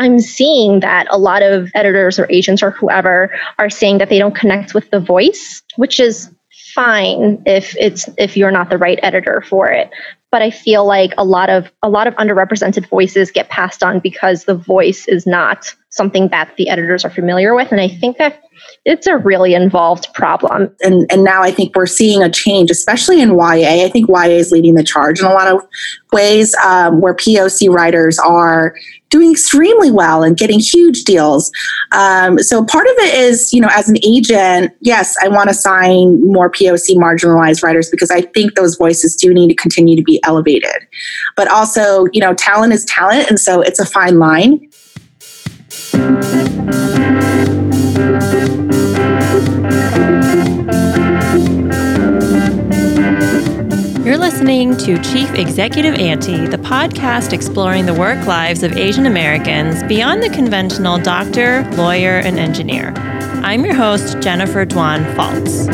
I'm seeing that a lot of editors or agents or whoever are saying that they don't connect with the voice, which is fine if it's if you're not the right editor for it but i feel like a lot of a lot of underrepresented voices get passed on because the voice is not something that the editors are familiar with and i think that it's a really involved problem. And and now I think we're seeing a change, especially in YA. I think YA is leading the charge in a lot of ways, um, where POC writers are doing extremely well and getting huge deals. Um, so part of it is, you know, as an agent, yes, I want to sign more POC marginalized writers because I think those voices do need to continue to be elevated. But also, you know, talent is talent, and so it's a fine line. You're listening to Chief Executive Auntie, the podcast exploring the work lives of Asian Americans beyond the conventional doctor, lawyer, and engineer. I'm your host, Jennifer Dwan Faltz.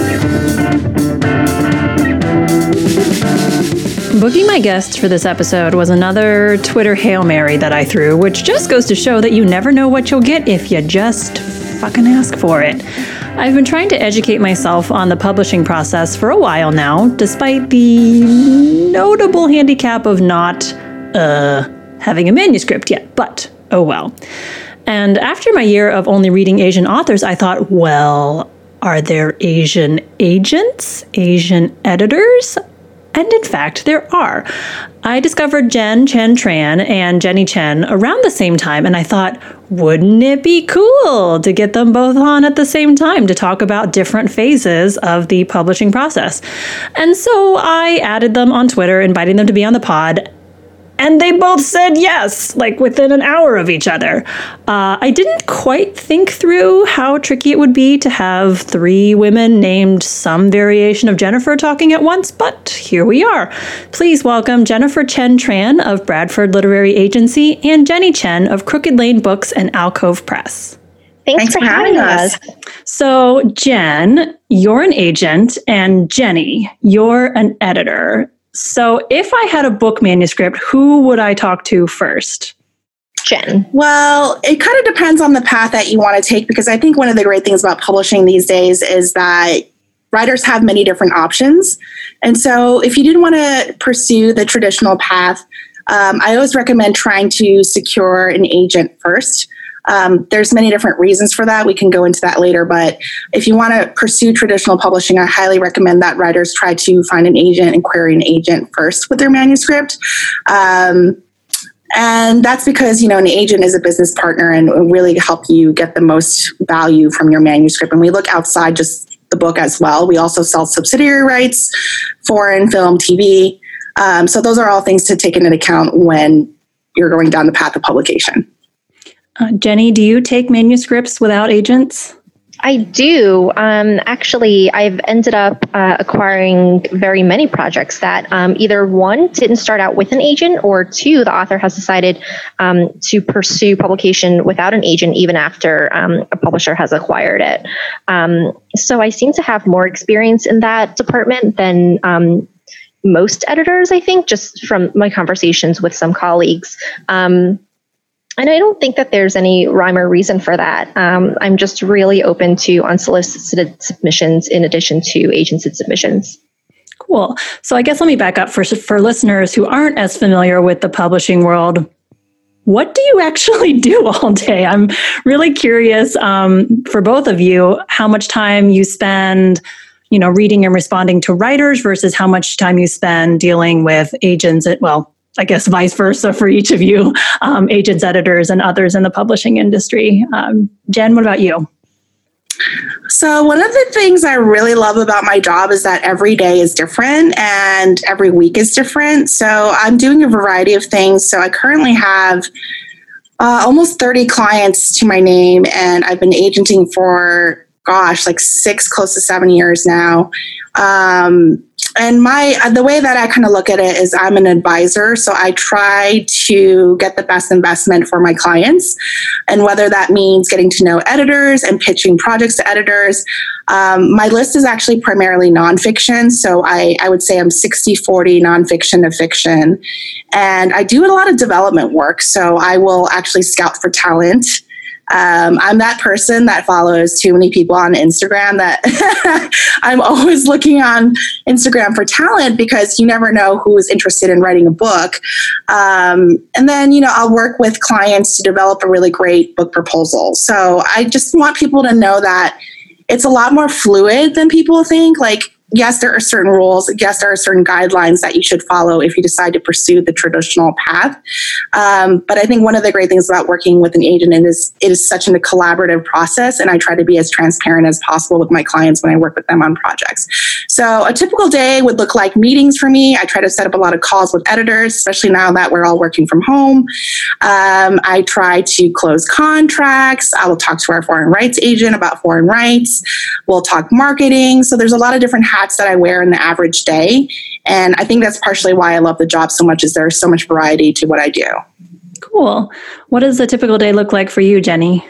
Booking my guests for this episode was another Twitter Hail Mary that I threw, which just goes to show that you never know what you'll get if you just fucking ask for it. I've been trying to educate myself on the publishing process for a while now, despite the notable handicap of not uh, having a manuscript yet, but oh well. And after my year of only reading Asian authors, I thought, well, are there Asian agents, Asian editors? And in fact, there are. I discovered Jen Chen Tran and Jenny Chen around the same time, and I thought, wouldn't it be cool to get them both on at the same time to talk about different phases of the publishing process? And so I added them on Twitter, inviting them to be on the pod, and they both said yes, like within an hour of each other. Uh, I didn't quite think through how tricky it would be to have three women named some variation of Jennifer talking at once, but here we are. Please welcome Jennifer Chen Tran of Bradford Literary Agency and Jenny Chen of Crooked Lane Books and Alcove Press. Thanks, Thanks for, for, having us. us. So, Jen, you're an agent, and Jenny, you're an editor. So, if I had a book manuscript, who would I talk to first? Jen? Well, it kind of depends on the path that you want to take because I think one of the great things about publishing these days is that writers have many different options. And so, if you didn't want to pursue the traditional path, um, I always recommend trying to secure an agent first. Um, there's many different reasons for that. We can go into that later. But if you want to pursue traditional publishing, I highly recommend that writers try to find an agent and query an agent first with their manuscript. Um, and that's because you know an agent is a business partner and will really help you get the most value from your manuscript. And we look outside just the book as well. We also sell subsidiary rights, foreign film, TV. Um, so those are all things to take into account when you're going down the path of publication. Uh, Jenny, do you take manuscripts without agents? I do. Um, actually, I've ended up uh, acquiring very many projects that um, either one didn't start out with an agent, or two, the author has decided um, to pursue publication without an agent even after um, a publisher has acquired it. Um, so I seem to have more experience in that department than um, most editors, I think, just from my conversations with some colleagues. Um, and I don't think that there's any rhyme or reason for that. Um, I'm just really open to unsolicited submissions in addition to agency submissions. Cool. So I guess let me back up for for listeners who aren't as familiar with the publishing world. What do you actually do all day? I'm really curious um, for both of you how much time you spend, you know, reading and responding to writers versus how much time you spend dealing with agents. At, well, I guess vice versa for each of you, um, agents, editors, and others in the publishing industry. Um, Jen, what about you? So, one of the things I really love about my job is that every day is different and every week is different. So, I'm doing a variety of things. So, I currently have uh, almost 30 clients to my name, and I've been agenting for, gosh, like six, close to seven years now. Um, and my uh, the way that I kind of look at it is I'm an advisor, so I try to get the best investment for my clients, and whether that means getting to know editors and pitching projects to editors. Um, my list is actually primarily nonfiction, so I, I would say I'm 60 40 nonfiction to fiction. And I do a lot of development work, so I will actually scout for talent. Um, I'm that person that follows too many people on Instagram that I'm always looking on Instagram for talent because you never know who is interested in writing a book. Um, and then, you know, I'll work with clients to develop a really great book proposal. So I just want people to know that it's a lot more fluid than people think. Like, yes, there are certain rules. Yes, there are certain guidelines that you should follow if you decide to pursue the traditional path. Um, but I think one of the great things about working with an agent is it is such a collaborative process, and I try to be as transparent as possible with my clients when I work with them on projects. So a typical day would look like meetings for me. I try to set up a lot of calls with editors, especially now that we're all working from home. Um, I try to close contracts. I will talk to our foreign rights agent about foreign rights. We'll talk marketing. So there's a lot of different hats that I wear in the average day. And I think that's partially why I love the job so much is there's so much variety to what I do. Cool. What does a typical day look like for you, Jenny?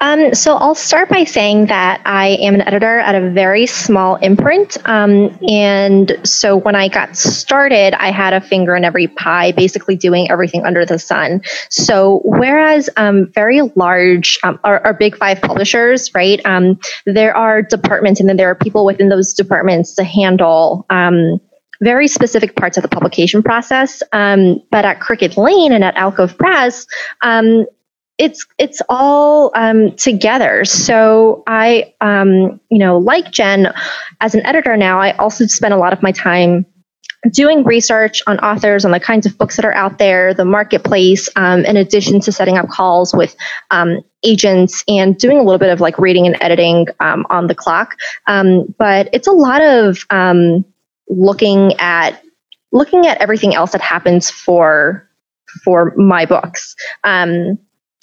Um, so I'll start by saying that I am an editor at a very small imprint. Um, and so when I got started, I had a finger in every pie, basically doing everything under the sun. So whereas um, very large um, or, or, big five publishers, right, um, there are departments and then there are people within those departments to handle um, very specific parts of the publication process. Um, but at Crooked Lane and at Alcove Press, um, it's it's all um, together. So I, um, you know, like Jen, as an editor now, I also spend a lot of my time doing research on authors, on the kinds of books that are out there, the marketplace, um, in addition to setting up calls with um, agents and doing a little bit of like reading and editing um, on the clock. Um, but it's a lot of looking at looking at everything else that happens for for my books. Um,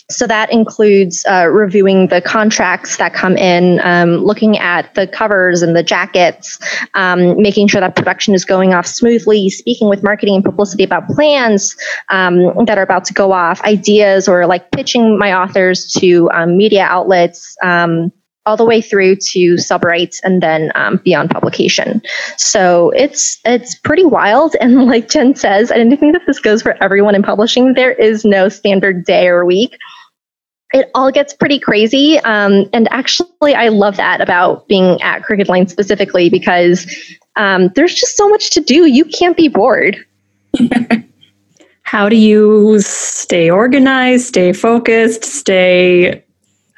so that includes uh, reviewing the contracts that come in, um, looking at the covers and the jackets, um, making sure that production is going off smoothly, speaking with marketing and publicity about plans um, that are about to go off, ideas, or like pitching my authors to um, media outlets um, all the way through to sub rights and then um, beyond publication. So it's it's pretty wild. And like Jen says, I didn't think that this goes for everyone in publishing. There is no standard day or week it all gets pretty crazy. Um, and actually, I love that about being at Crooked Lane specifically because um, there's just so much to do. You can't be bored. How do you stay organized, stay focused, stay,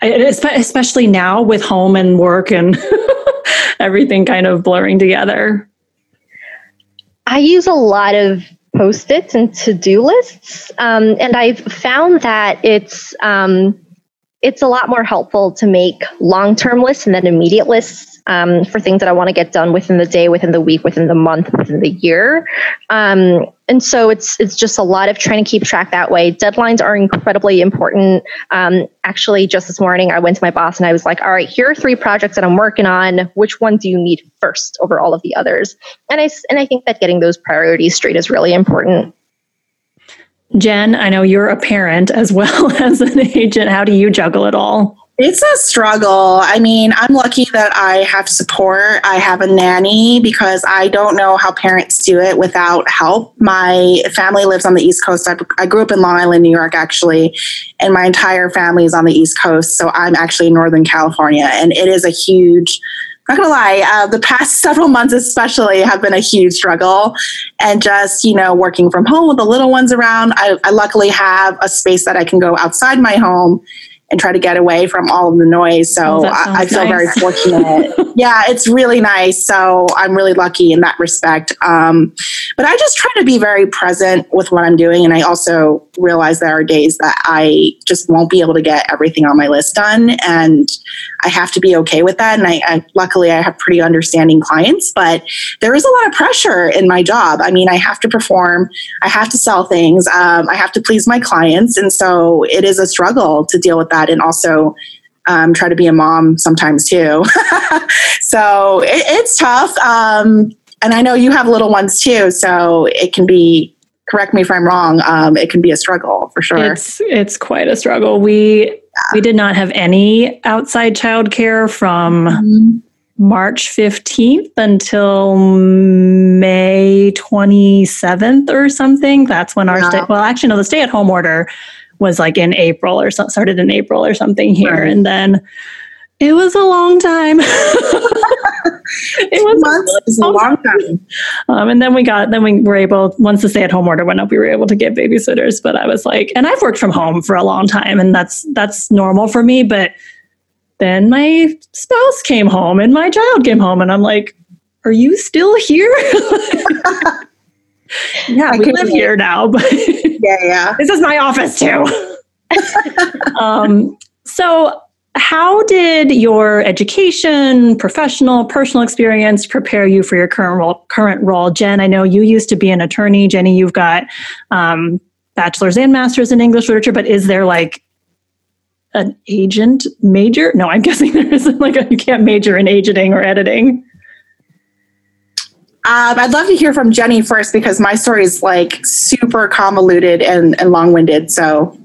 especially now with home and work and everything kind of blurring together? I use a lot of post-its and to-do lists um, and i've found that it's um, it's a lot more helpful to make long-term lists and then immediate lists um, for things that i want to get done within the day within the week within the month within the year. Um, and so it's it's just a lot of trying to keep track that way. Deadlines are incredibly important. Um, actually just this morning i went to my boss and i was like all right here are three projects that i'm working on. Which one do you need first over all of the others? And i and i think that getting those priorities straight is really important. Jen i know you're a parent as well as an agent. How do you juggle it all it's a struggle. I mean, I'm lucky that I have support. I have a nanny because I don't know how parents do it without help. My family lives on the East Coast. I, I grew up in Long Island, New York, actually, and my entire family is on the East Coast. So I'm actually in Northern California, and it is a huge not gonna lie, uh, the past several months especially have been a huge struggle. And just, you know, working from home with the little ones around, I, I luckily have a space that I can go outside my home and try to get away from all of the noise. So oh, I, I, feel nice. very fortunate. yeah, it's really nice. So I'm really lucky in that respect. Um, but I just try to be very present with what I'm doing. And I also realize there are days that I just won't be able to get everything on my list done. And I have to be okay with that. And I, I luckily I have pretty understanding clients, but there is a lot of pressure in my job. I mean, I have to perform, I have to sell things, um, I have to please my clients. And so it is a struggle to deal with that and also um, try to be a mom sometimes too. so it, it's tough. Um, and I know you have little ones too, so it can be. Correct me if I'm wrong. Um, it can be a struggle for sure. It's it's quite a struggle. We yeah. we did not have any outside childcare from mm-hmm. March 15th until May 27th or something. That's when our yeah. stay. Well, actually, no, the stay at home order was like in April or so, started in April or something here, right. and then it was a long time. it was months a, is a long time. Um, and then we got, then we were able, once the stay at home order went up, we were able to get babysitters. But I was like, and I've worked from home for a long time, and that's that's normal for me. But then my spouse came home and my child came home, and I'm like, are you still here? yeah, I we live here now, but yeah, yeah, this is my office too. um, so how did your education, professional, personal experience prepare you for your current role? Current role, Jen. I know you used to be an attorney. Jenny, you've got um, bachelor's and master's in English literature. But is there like an agent major? No, I'm guessing there isn't. Like a, you can't major in agenting or editing. Um, I'd love to hear from Jenny first because my story is like super convoluted and, and long winded. So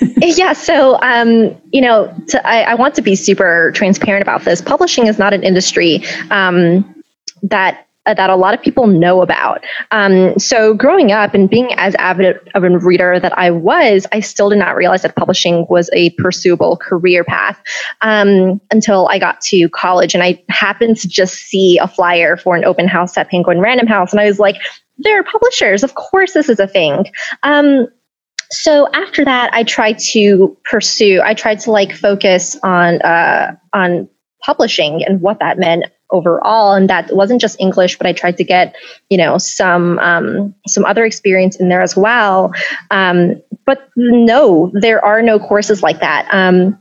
yeah. So, um, you know, to, I, I, want to be super transparent about this. Publishing is not an industry um, that uh, that a lot of people know about. Um, so, growing up and being as avid of a reader that I was, I still did not realize that publishing was a pursuable career path um, until I got to college, and I happened to just see a flyer for an open house at Penguin Random House, and I was like. They're publishers. Of course, this is a thing. Um, so after that i tried to pursue i tried to like focus on uh, on publishing and what that meant overall. And that wasn't just english but i tried to get you know some um, some other experience in there as well. Um, but no there are no courses like that. Um,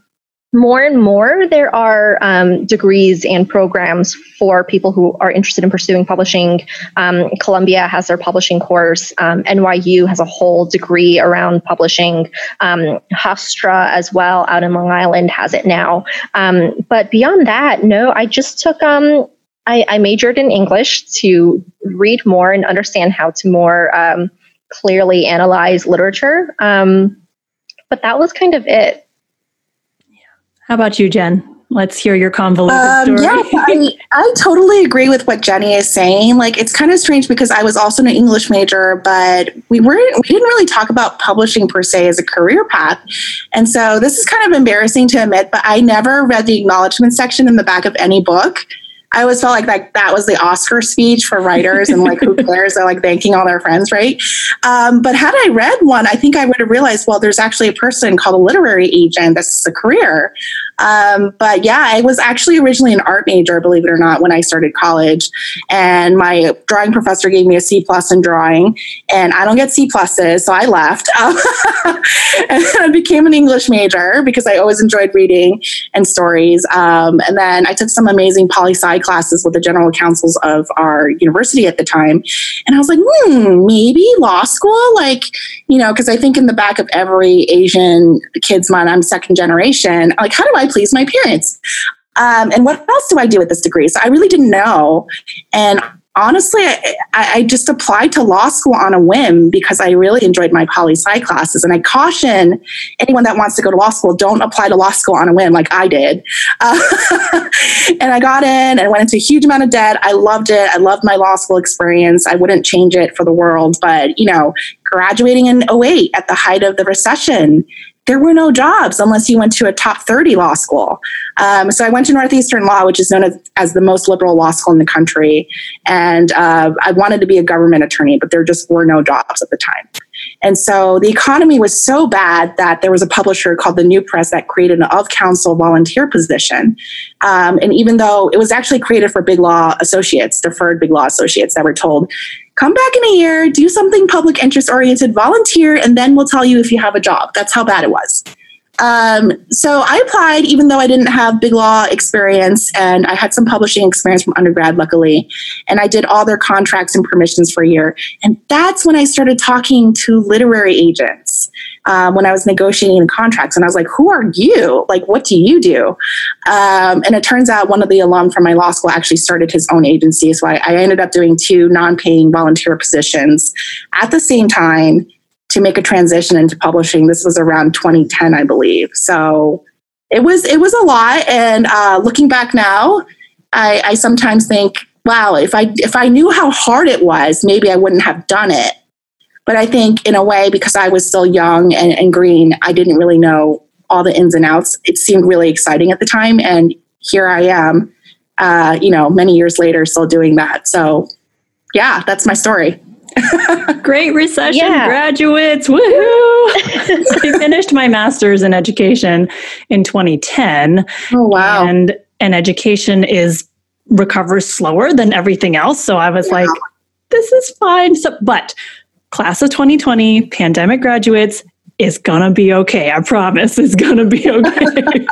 more and more there are um, degrees and programs for people who are interested in pursuing publishing. Um, columbia has their publishing course. Um, nyu has a whole degree around publishing. Um, hofstra as well out in long island has it now. Um, but beyond that no i just took um, I, I, majored in english to read more and understand how to more clearly analyze literature. But that was kind of it how about you, Jen? Let's hear your convoluted um, story. Yeah, I, I totally agree with what Jenny is saying. Like, it's kind of strange because I was also an English major, but we weren't. We didn't really talk about publishing per se as a career path, and so this is kind of embarrassing to admit. But I never read the acknowledgement section in the back of any book. I always felt like that that was the Oscar speech for writers and like who cares? They're like thanking all their friends, right? Um, but had I read one, I think I would have realized, well, there's actually a person called a literary agent. This is a career. Um, but yeah, I was actually originally an art major, believe it or not, when I started college. And my drawing professor gave me a C plus in drawing, and I don't get C pluses, so I left. and I became an English major because I always enjoyed reading and stories. Um, and then I took some amazing poli sci classes with the general counsels of our university at the time. And I was like, hmm, maybe law school? Like, you know, because I think in the back of every Asian kid's mind, I'm second generation. Like, how do I please my parents? Um, and what else do I do with this degree? So I really didn't know. And honestly, I, I, just applied to law school on a whim because I really enjoyed my poli sci classes. And I caution anyone that wants to go to law school, don't apply to law school on a whim like I did. Uh, and I got in and went into a huge amount of debt. I loved it. I loved my law school experience. I wouldn't change it for the world. But, you know, graduating in 08 at the height of the recession there were no jobs unless you went to a top 30 law school. Um, so I went to Northeastern Law, which is known as, as the most liberal law school in the country. And uh, I wanted to be a government attorney, but there just were no jobs at the time. And so the economy was so bad that there was a publisher called the New Press that created an of counsel volunteer position. Um, and even though it was actually created for big law associates, deferred big law associates that were told, come back in a year, do something public interest oriented, volunteer, and then we'll tell you if you have a job. That's how bad it was. Um, so I applied, even though I didn't have big law experience, and I had some publishing experience from undergrad, luckily. And I did all their contracts and permissions for a year. And that's when I started talking to literary agents um, when I was negotiating contracts. And I was like, "Who are you? Like, what do you do?" Um, and it turns out one of the alum from my law school actually started his own agency. So I, I ended up doing two non-paying volunteer positions at the same time to make a transition into publishing. This was around 2010, I believe. So it was it was a lot. And uh, looking back now, I, I sometimes think, wow, if I if I knew how hard it was, maybe I wouldn't have done it. But I think in a way, because I was still young and, and green, I didn't really know all the ins and outs. It seemed really exciting at the time, and here I am, uh, you know, many years later, still doing that. So, yeah, that's my story. Great recession yeah. graduates. Woohoo! I finished my master's in education in 2010. Oh, wow. And, and education is recovers slower than everything else. So I was yeah. like, this is fine. So, but class of 2020, pandemic graduates, is gonna be okay. I promise it's gonna be okay.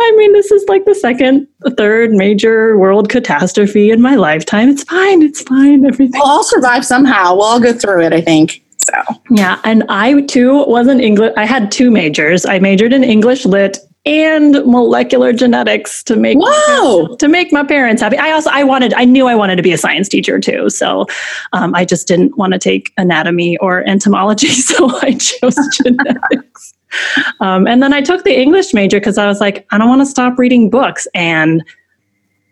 I mean, this is like the second, third major world catastrophe in my lifetime. It's fine. It's fine. Everything. We'll all survive somehow. We'll all go through it, I think. So, yeah. And I too wasn't English. I had two majors. I majored in English lit and molecular genetics to make Whoa! to make my parents happy. I also I wanted I knew I wanted to be a science teacher too, so um, I just didn't want to take anatomy or entomology, so I chose genetics. Um, and then I took the English major because I was like, I don't want to stop reading books. And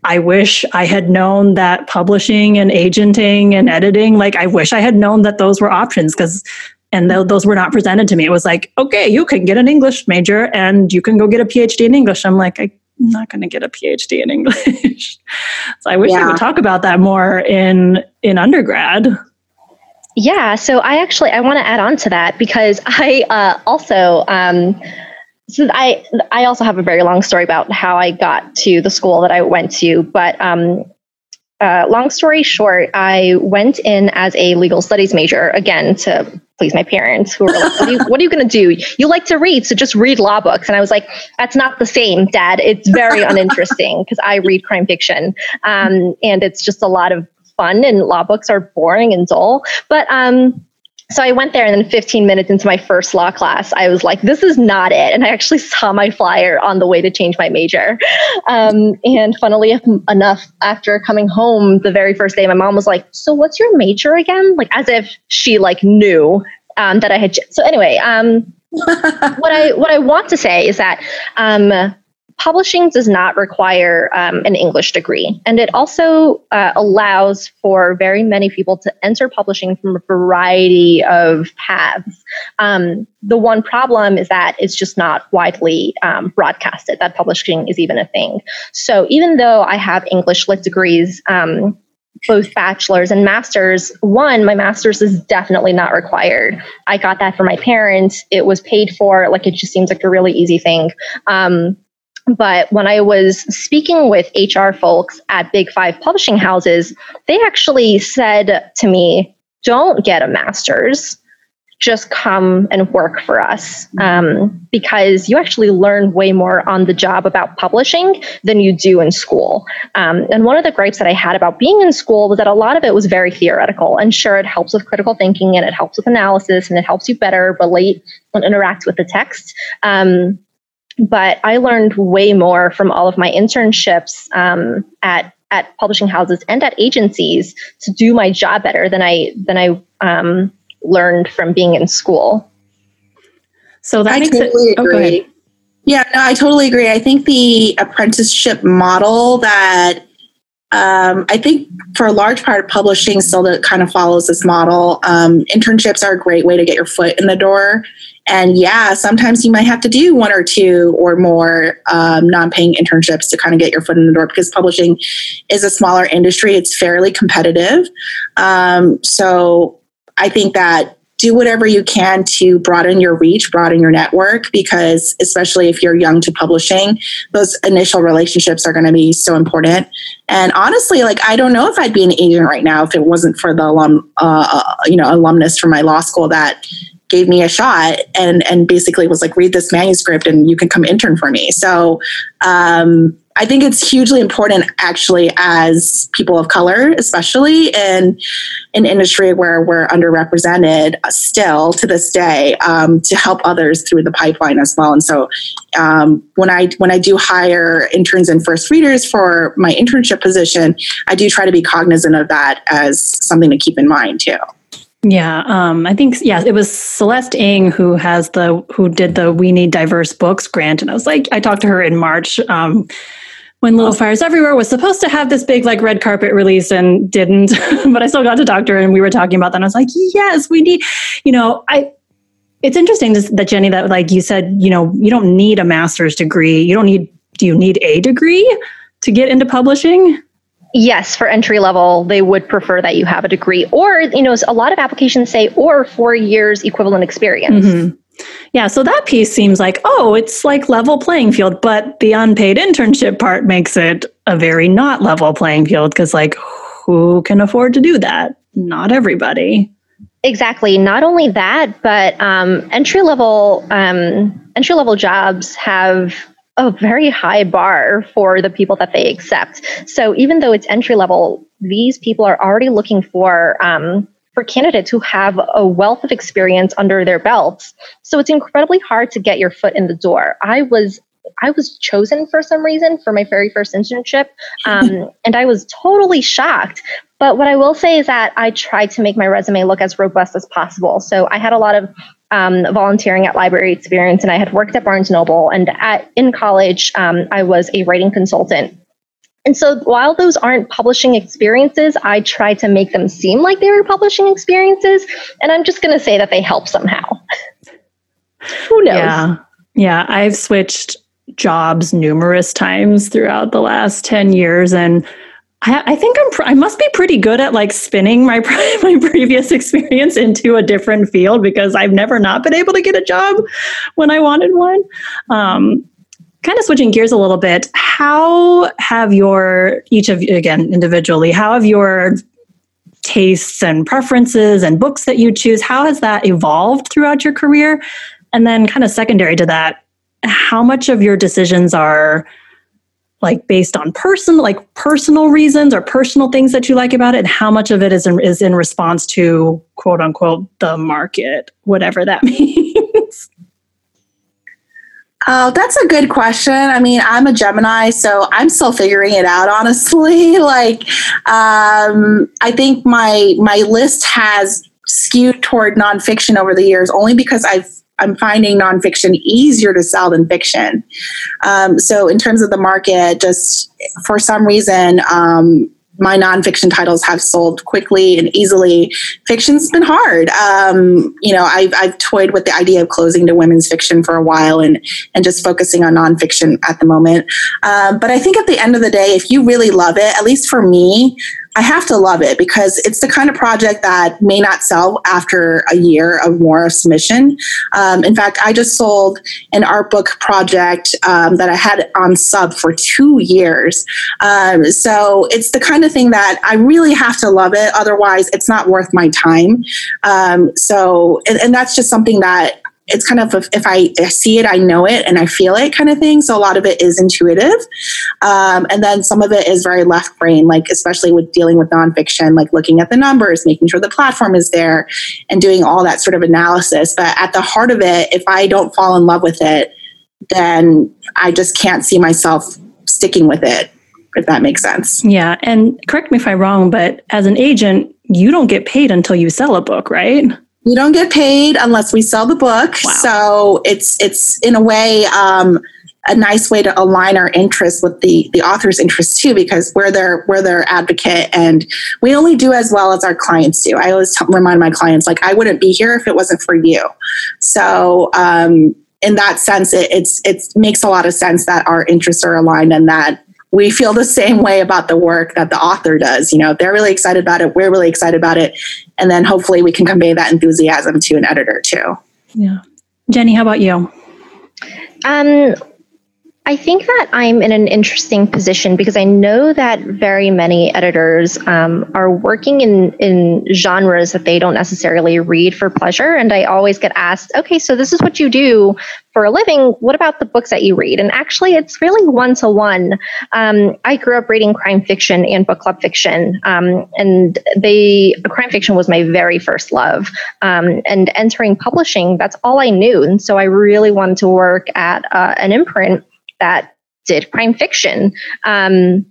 I wish I had known that publishing and agenting and editing, like, I wish I had known that those were options because, and th- those were not presented to me. It was like, okay, you can get an English major and you can go get a PhD in English. I'm like, I, am not going to get a PhD in English. so I wish yeah. I would talk about that more in in undergrad. Yeah, so I actually I want to add on to that because I uh, also um, so I I also have a very long story about how I got to the school that I went to, but um, uh, long story short, I went in as a legal studies major again to please my parents who were like, "What are you, you going to do? You like to read, so just read law books." And I was like, "That's not the same, Dad. It's very uninteresting because I read crime fiction, um, and it's just a lot of fun and law books are boring and dull. But um, so I went there, and then 15 minutes into my first law class, I was like, "This is not it." And I actually saw my flyer on the way to change my major. Um, and funnily enough, after coming home the very first day, my mom was like, "So what's your major again?" Like as if she like knew um, that I had. So anyway, um, what I what I want to say is that um, publishing does not require um, an English degree. And it also uh, allows for very many people to enter publishing from a variety of paths. Um, the one problem is that it's just not widely um, broadcasted that publishing is even a thing. So even though I have English lit degrees, um, both bachelor's and master's. One, my master's is definitely not required. I got that for my parents. It was paid for. Like it just seems like a really easy thing. Um, but when I was speaking with HR folks at Big Five publishing houses, they actually said to me, don't get a master's, just come and work for us um, because you actually learn way more on the job about publishing than you do in school. Um, and one of the gripes that I had about being in school was that a lot of it was very theoretical. And sure, it helps with critical thinking and it helps with analysis and it helps you better relate and interact with the text. Um, but I learned way more from all of my internships um, at at publishing houses and at agencies to do my job better than I than I um, learned from being in school. So that I makes totally it. Oh, agree. yeah, no, I totally agree. I think the apprenticeship model that um, I think for a large part of publishing still that kind of follows this model. Um, internships are a great way to get your foot in the door. And yeah, sometimes you might have to do one or two or more um, non paying internships to kind of get your foot in the door because publishing is a smaller industry. It's fairly competitive. Um, so I think that do whatever you can to broaden your reach, broaden your network, because especially if you're young to publishing, those initial relationships are going to be so important. And honestly, like I don't know if I'd be an agent right now if it wasn't for the alum, uh, uh, you know, alumnus from my law school that gave me a shot and and basically was like read this manuscript and you can come intern for me so um, I think it's hugely important actually as people of color, especially in an industry where we're underrepresented still to this day, um, to help others through the pipeline as well. And so um, when I when I do hire interns and first readers for my internship position, I do try to be cognizant of that as something to keep in mind too. Yeah, um, I think yeah, it was Celeste Ng who has the who did the We Need Diverse Books grant, and I was like, I talked to her in March. Um, when Little Fires Everywhere was supposed to have this big like red carpet release and didn't, but I still got to talk to her and we were talking about that. And I was like, yes, we need, you know, I, it's interesting that Jenny, that like you said, you know, you don't need a master's degree. You don't need, do you need a degree to get into publishing? Yes, for entry level, they would prefer that you have a degree, or you know, a lot of applications say or four years equivalent experience. Mm-hmm. Yeah, so that piece seems like, oh, it's like level playing field, but the unpaid internship part makes it a very not level playing field because, like, who can afford to do that? Not everybody. Exactly. Not only that, but um, entry level um, entry level jobs have a very high bar for the people that they accept. So even though it's entry level, these people are already looking for um, for candidates who have a wealth of experience under their belts. So it's incredibly hard to get your foot in the door. I was I was chosen for some reason for my very first internship, um, and I was totally shocked. But what I will say is that I tried to make my resume look as robust as possible. So I had a lot of um, volunteering at library experience, and I had worked at Barnes Noble. And at in college, um, I was a writing consultant and so while those aren't publishing experiences, I try to make them seem like they were publishing experiences. And I'm just going to say that they help somehow. Who knows? Yeah. Yeah. I've switched jobs numerous times throughout the last 10 years. And I, I think I'm, pr- I must be pretty good at like spinning my, my previous experience into a different field because I've never not been able to get a job when I wanted one. Um, kind of switching gears a little bit, how have your, each of you, again, individually, how have your tastes and preferences and books that you choose, how has that evolved throughout your career? And then, kind of secondary to that, how much of your decisions are like based on person like personal reasons or personal things that you like about it and how much of it is in, is in response to quote unquote the market whatever that means Oh, that's a good question. I mean, I'm a Gemini, so I'm still figuring it out, honestly. like, um, I think my my list has skewed toward nonfiction over the years, only because I've I'm finding nonfiction easier to sell than fiction. Um, so, in terms of the market, just for some reason, um, my nonfiction titles have sold quickly and easily. Fiction's been hard. Um, you know, I've, I've toyed with the idea of closing to women's fiction for a while and and just focusing on nonfiction at the moment. Um, but I think at the end of the day, if you really love it, at least for me, I have to love it because it's the kind of project that may not sell after a year of more submission. Um, in fact, I just sold an art book project um, that I had on sub for two years. Um, so it's the kind of thing that I really have to love it. Otherwise, it's not worth my time. Um, so, and, and that's just something that it's kind of if I see it, I know it and I feel it kind of thing. So a lot of it is intuitive. Um, and then some of it is very left brain, like especially with dealing with nonfiction, like looking at the numbers, making sure the platform is there and doing all that sort of analysis. But at the heart of it, if I don't fall in love with it, then I just can't see myself sticking with it, if that makes sense. Yeah. And correct me if I'm wrong, but as an agent, you don't get paid until you sell a book, right? We don't get paid unless we sell the book. Wow. So it's it's in a way um, a nice way to align our interests with the the author's interests too, because we're their we're their advocate, and we only do as well as our clients do. I always t- remind my clients like I wouldn't be here if it wasn't for you. So. Um, in that sense, it, it's it makes a lot of sense that our interests are aligned and that we feel the same way about the work that the author does. You know, they're really excited about it. We're really excited about it. And then hopefully we can convey that enthusiasm to an editor too. Yeah. Jenny, how about you? Um, I think that I'm in an interesting position because I know that very many editors um, are working in, in genres that they don't necessarily read for pleasure. And I always get asked, okay, so this is what you do for a living. What about the books that you read? And actually, it's really one to one. I grew up reading crime fiction and book club fiction. Um, and they, crime fiction was my very first love. Um, and entering publishing, that's all I knew. And so I really wanted to work at uh, an imprint that did crime fiction. Um,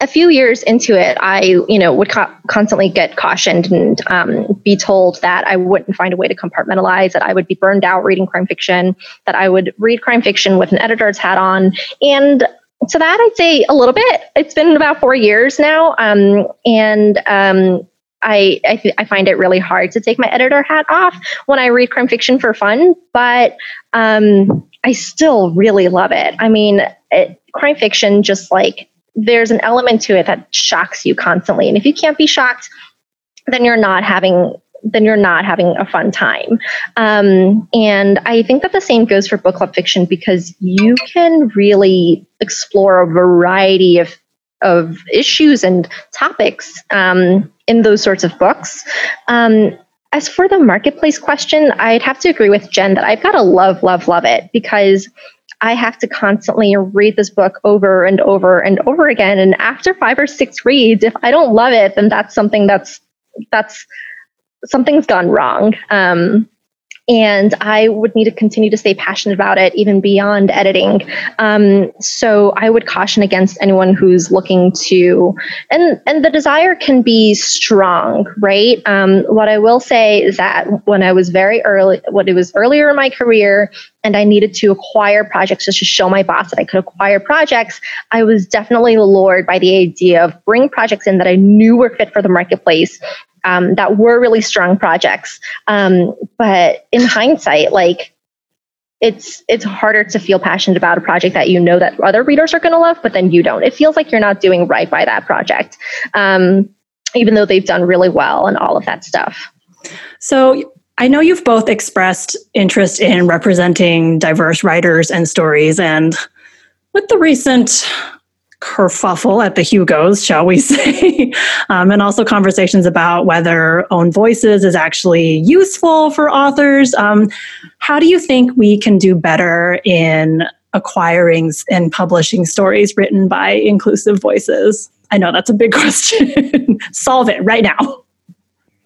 a few years into it, I, you know, would co- constantly get cautioned and um, be told that I wouldn't find a way to compartmentalize, that I would be burned out reading crime fiction, that I would read crime fiction with an editor's hat on. And to that, I'd say a little bit. It's been about four years now. Um, and um, I, I, I, find it really hard to take my editor hat off when I read crime fiction for fun. But um, I still really love it. I mean, it, crime fiction just like there's an element to it that shocks you constantly, and if you can't be shocked, then you're not having then you're not having a fun time. Um, and I think that the same goes for book club fiction because you can really explore a variety of of issues and topics um, in those sorts of books. Um, as for the marketplace question, I'd have to agree with Jen that I've got to love, love, love it because I have to constantly read this book over and over and over again. And after five or six reads, if I don't love it, then that's something that's that's something's gone wrong. Um, and I would need to continue to stay passionate about it even beyond editing. Um, so I would caution against anyone who's looking to, and and the desire can be strong, right? Um, what I will say is that when I was very early, when it was earlier in my career, and I needed to acquire projects just to show my boss that I could acquire projects, I was definitely lured by the idea of bring projects in that I knew were fit for the marketplace um, that were really strong projects. Um, but in hindsight, like it's it's harder to feel passionate about a project that you know that other readers are going to love, but then you don't. It feels like you're not doing right by that project, um, even though they've done really well and all of that stuff. So I know you've both expressed interest in representing diverse writers and stories, and with the recent kerfuffle at the Hugos, shall we say, um, and also conversations about whether own voices is actually useful for authors. Um, how do you think we can do better in acquiring and publishing stories written by inclusive voices? I know that's a big question. Solve it right now.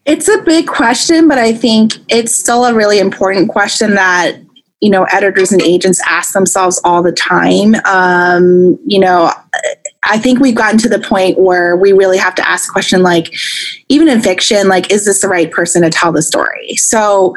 It's a big question, but I think it's still a really important question that you know editors and agents ask themselves all the time. Um, you know i think we've gotten to the point where we really have to ask a question like even in fiction like is this the right person to tell the story? So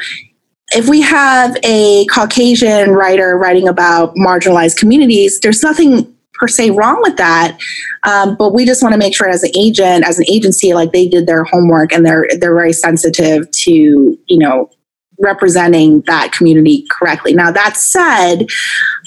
if we have a caucasian writer writing about marginalized communities there's nothing per se wrong with that. Um, but we just want to make sure as an agent as an agency like they did their homework and they're they're very sensitive to you know representing that community correctly. Now, that said,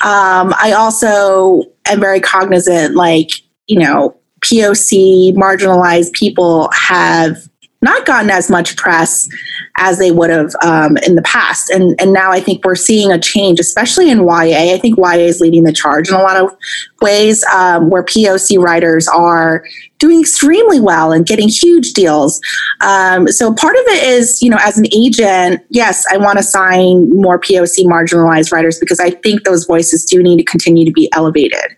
um, I also am very cognizant, like, you know, POC, marginalized people have not gotten as much press as they would have um, in the past. And, and now I think we're seeing a change, especially in YA. I think YA is leading the charge in a lot of ways um, where POC writers are doing extremely well and getting huge deals. Um, so part of it is, you know, as an agent, yes, I want to sign more POC marginalized writers because I think those voices do need to continue to be elevated.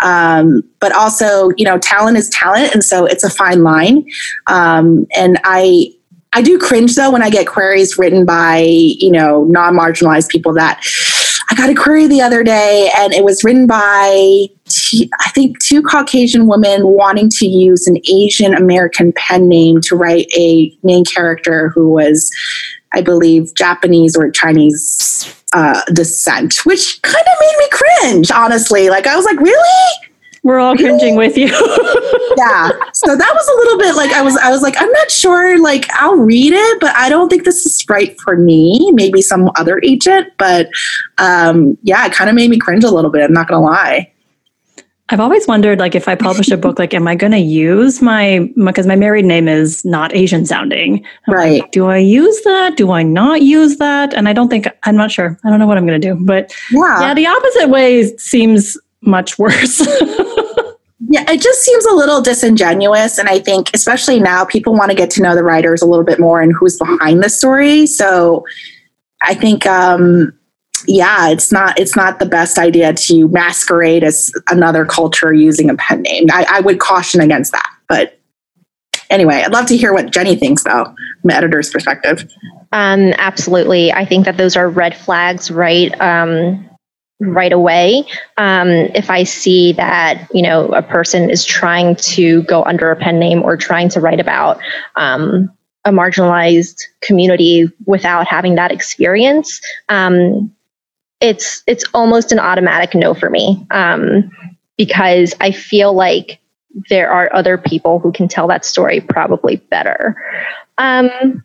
Um, but also, you know, talent is talent, and so it's a fine line. Um, and I I do cringe though when I get queries written by, you know, non-marginalized people that I got a query the other day and it was written by I think two Caucasian women wanting to use an Asian American pen name to write a main character who was I believe Japanese or Chinese uh, descent, which kind of made me cringe, honestly. Like I was like, really? We're all cringing with you. yeah. So that was a little bit like I was I was like, I'm not sure, like I'll read it, but I don't think this is right for me. Maybe some other agent. But um yeah, it kind of made me cringe a little bit, I'm not gonna lie. I've always wondered, like, if I publish a book, like, am I going to use my because my married name is not Asian sounding, I'm right? Like, do I use that? Do I not use that? And I don't think I'm not sure. I don't know what I'm going to do. But yeah, yeah, the opposite way seems much worse. Yeah, it just seems a little disingenuous. And I think, especially now, people want to get to know the writers a little bit more and who's behind the story. So I think, um, yeah, it's not it's not the best idea to masquerade as another culture using a pen name. I, I would caution against that. But anyway, I'd love to hear what Jenny thinks, though, from an editor's perspective. Um, absolutely, I think that those are red flags, right? Um, right away. Um, if i see that you know a person is trying to go under a pen name or trying to write about um, a marginalized community without having that experience um, it's it's almost an automatic no for me. Um, because i feel like there are other people who can tell that story probably better. Um,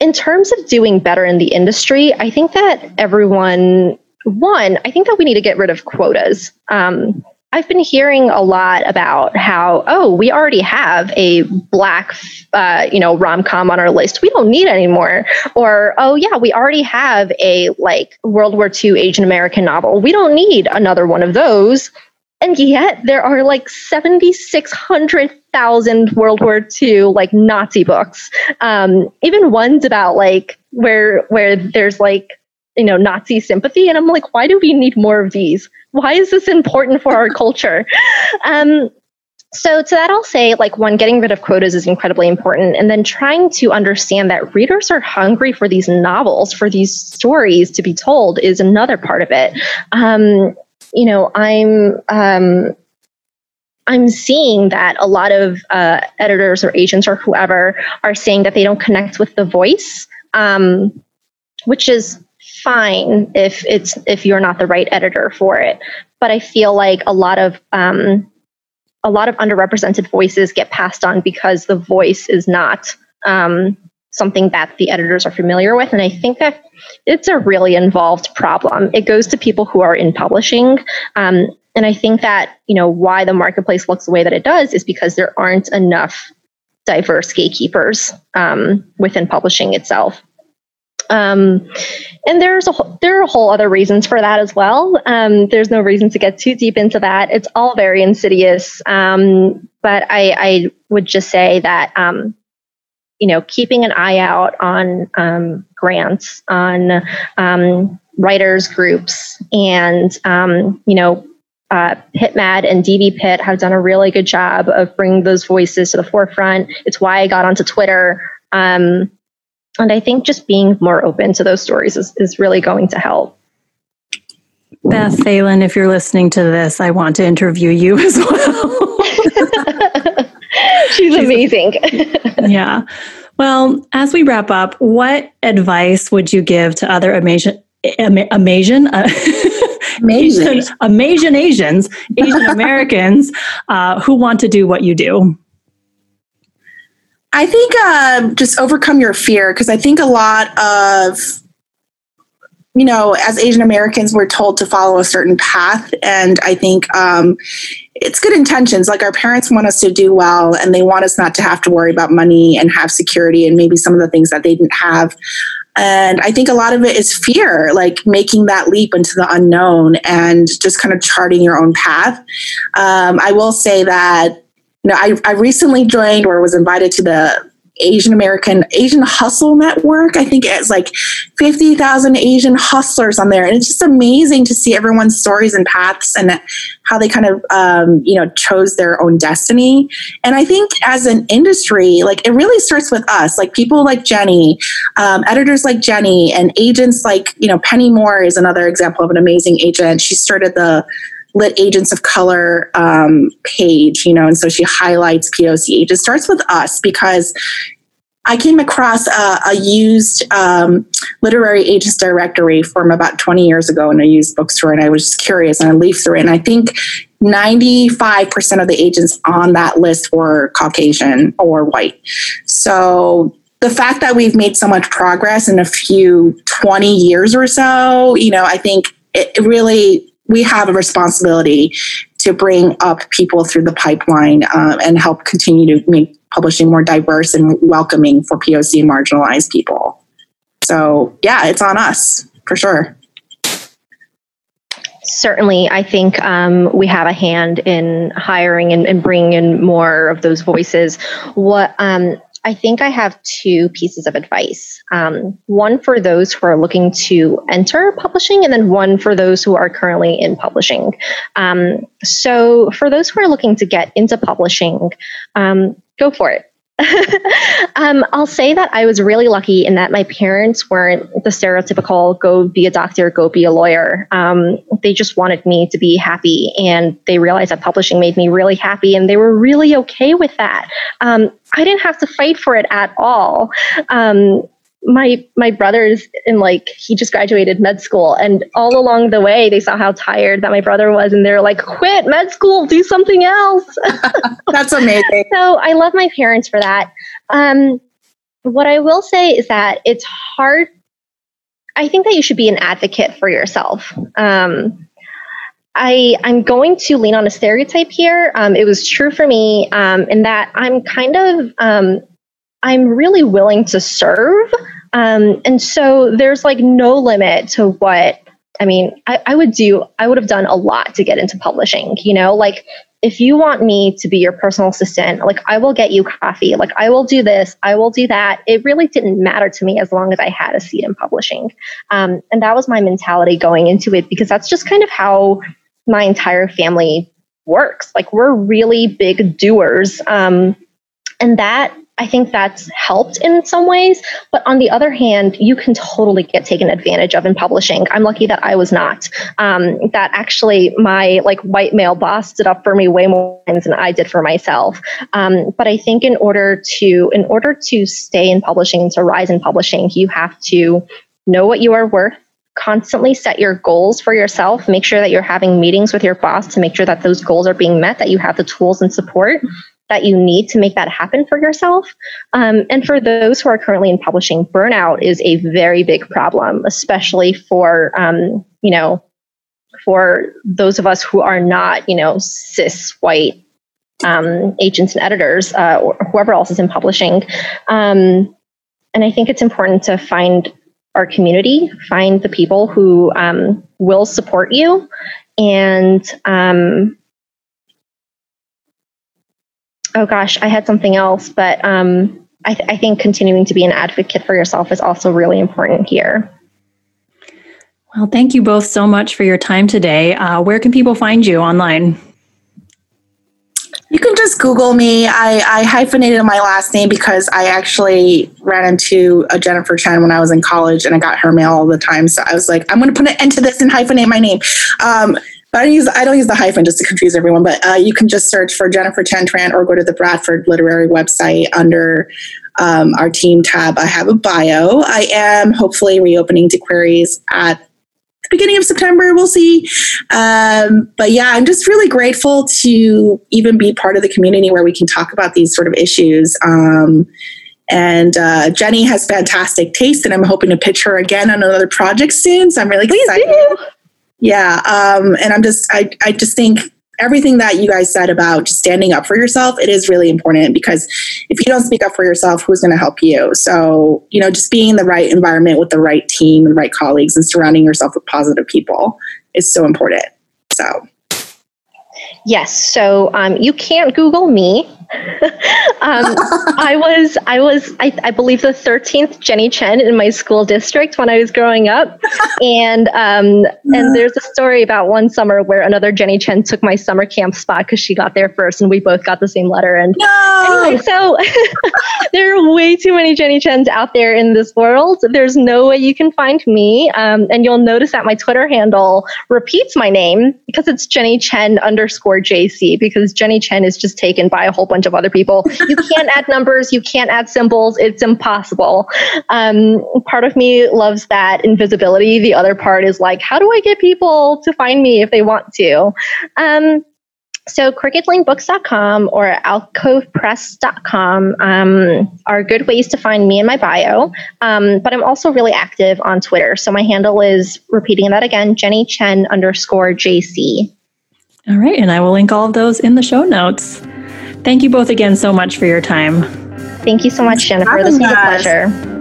in terms of doing better in the industry, I think that everyone one, I think that we need to get rid of quotas. Um, I've been hearing a lot about how, oh, we already have a black, uh, you know, rom com on our list. We don't need any more. Or, oh, yeah, we already have a like World War II Asian American novel. We don't need another one of those. And yet there are like 7,600,000 World War II like Nazi books. Um, even ones about like where where there's like you know Nazi sympathy, and I'm like, why do we need more of these? Why is this important for our culture? Um, so to that, I'll say like one, getting rid of quotas is incredibly important, and then trying to understand that readers are hungry for these novels, for these stories to be told, is another part of it. Um, you know, I'm. Um, I'm seeing that a lot of uh, editors or agents or whoever are saying that they don't connect with the voice, um, which is fine if it's if you're not the right editor for it. But I feel like a lot of um, a lot of underrepresented voices get passed on because the voice is not um, something that the editors are familiar with, and I think that it's a really involved problem. It goes to people who are in publishing. Um, and I think that you know why the marketplace looks the way that it does is because there aren't enough diverse gatekeepers um, within publishing itself. Um, and there's a there are a whole other reasons for that as well. Um, there's no reason to get too deep into that. It's all very insidious. Um, but I, I, would just say that um, you know keeping an eye out on um, grants, on um, writers groups, and you know uh, PitMad and DV Pit have done a really good job of bringing those voices to the forefront. It's why I got onto Twitter. Um, and I think just being more open to those stories is, is really going to help. Beth Phelan, if you're listening to this, I want to interview you as well. She's, She's amazing. yeah. Well, as we wrap up, what advice would you give to other Asian, Asian, uh, Asian, Asian Asians, Asian Americans uh, who want to do what you do? I think uh, just overcome your fear because I think a lot of you know, as Asian Americans, we're told to follow a certain path. And I think um, it's good intentions. Like our parents want us to do well and they want us not to have to worry about money and have security and maybe some of the things that they didn't have. And I think a lot of it is fear, like making that leap into the unknown and just kind of charting your own path. Um, I will say that you know, I, I recently joined or was invited to the Asian American Asian Hustle Network. I think it's like 50,000 Asian hustlers on there. And it's just amazing to see everyone's stories and paths and how they kind of, um, you know, chose their own destiny. And I think as an industry, like it really starts with us, like people like Jenny, um, editors like Jenny, and agents like, you know, Penny Moore is another example of an amazing agent. She started the lit agents of color um, page, you know, and so she highlights POC agents. Starts with us because I came across a, a used um, literary agents directory from about 20 years ago in a used bookstore, and I was just curious and I leafed through it, and I think 95% of the agents on that list were Caucasian or white. So the fact that we've made so much progress in a few 20 years or so, you know, I think it really we have a responsibility to bring up people through the pipeline um, and help continue to make publishing more diverse and welcoming for POC marginalized people. So, yeah, it's on us for sure. certainly, I think um, we have a hand in hiring and, and, bringing in more of those voices. What um, I think I have two pieces of advice. Um, one for those who are looking to enter publishing, and then one for those who are currently in publishing. Um, so, for those who are looking to get into publishing, um, go for it. um, I'll say that I was really lucky in that my parents weren't the stereotypical go be a doctor, go be a lawyer. Um, they just wanted me to be happy, and they realized that publishing made me really happy, and they were really okay with that. Um, I didn't have to fight for it at all. Um, my my brothers in like he just graduated med school and all along the way they saw how tired that my brother was and they're like quit med school do something else that's amazing so i love my parents for that um, what i will say is that it's hard i think that you should be an advocate for yourself um, I, I'm going to lean on a stereotype here. Um, it was true for me um, in that I'm kind of um, I'm really willing to serve. Um, and so there's like no limit to what I mean, I, I would do, I would have done a lot to get into publishing, you know, like if you want me to be your personal assistant, like I will get you coffee, like I will do this, I will do that. It really didn't matter to me as long as I had a seat in publishing. Um, and that was my mentality going into it because that's just kind of how my entire family works. Like we're really big doers. Um, and that I think that's helped in some ways. But on the other hand, you can totally get taken advantage of in publishing. I'm lucky that I was not. Um, that actually my like white male boss stood up for me way more times than I did for myself. Um, but I think in order to in order to stay in publishing and to rise in publishing, you have to know what you are worth constantly set your goals for yourself make sure that you're having meetings with your boss to make sure that those goals are being met that you have the tools and support that you need to make that happen for yourself. Um, and for those who are currently in publishing, burnout is a very big problem, especially for um, you know for those of us who are not you know cis white um, agents and editors uh, or whoever else is in publishing. Um, and I think it's important to find our community, find the people who um, will support you, and um, oh gosh, I had something else, but um, I, th- I think continuing to be an advocate for yourself is also really important here. Well, thank you both so much for your time today. Uh, where can people find you online? You can just Google me. I, I, hyphenated my last name because I actually ran into a Jennifer Chen when I was in college and I got her mail all the time. So I was like, I'm going to put an end to this and hyphenate my name. Um, I use I don't use the hyphen just to confuse everyone. But uh, you can just search for Jennifer Chen Tran or go to the Bradford Literary website under um, our team tab. I have a bio. I am hopefully reopening to queries at the beginning of September. We'll see. Um, but yeah, I'm just really grateful to even be part of the community where we can talk about these sort of issues. Um, and uh, Jenny has fantastic taste, and I'm hoping to pitch her again on another project soon. So I'm really excited. Yeah um, and i'm just I, I just think everything that you guys said about just standing up for yourself it is really important because if you don't speak up for yourself who's going to help you? So you know just being in the right environment with the right team and right colleagues and surrounding yourself with positive people is so important so Yes. So um, you can't Google me. um, I was, I was, I, I, believe the 13th Jenny Chen in my school district when I was growing up, and um, and there's a story about one summer where another Jenny Chen took my summer camp spot because she got there first, and we both got the same letter. And no! anyway, so there are way too many Jenny Chens out there in this world. There's no way you can find me, um, and you'll notice that my Twitter handle repeats my name because it's Jenny Chen underscore JC because Jenny Chen is just taken by a whole bunch of other people. You can't add numbers, you can't add symbols. It's impossible. Um, part of me loves that invisibility. The other part is like, how do I get people to find me if they want to? Um, so crookedlanebooks.com or alcovepress.com um, are good ways to find me in my bio. Um, but I'm also really active on Twitter. So my handle is, repeating that again, Jenny Chen underscore JC. All right. And I will link all of those in the show notes. Thank you both again so much for your time. Thank you so much, Jennifer. This was a pleasure.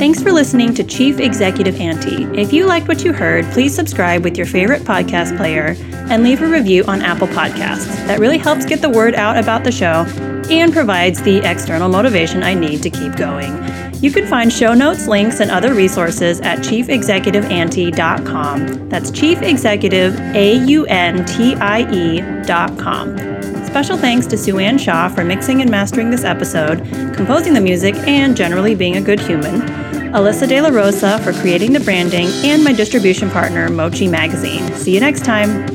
Thanks for listening to Chief Executive Auntie. If you liked what you heard, please subscribe with your favorite podcast player and leave a review on Apple Podcasts. That really helps get the word out about the show and provides the external motivation I need to keep going. You can find show notes, links, and other resources at chiefexecutiveauntie.com. That's Chief Executive A U N T I E.com. Special thanks to Sue Ann Shaw for mixing and mastering this episode, composing the music, and generally being a good human. Alyssa De La Rosa for creating the branding, and my distribution partner, Mochi Magazine. See you next time.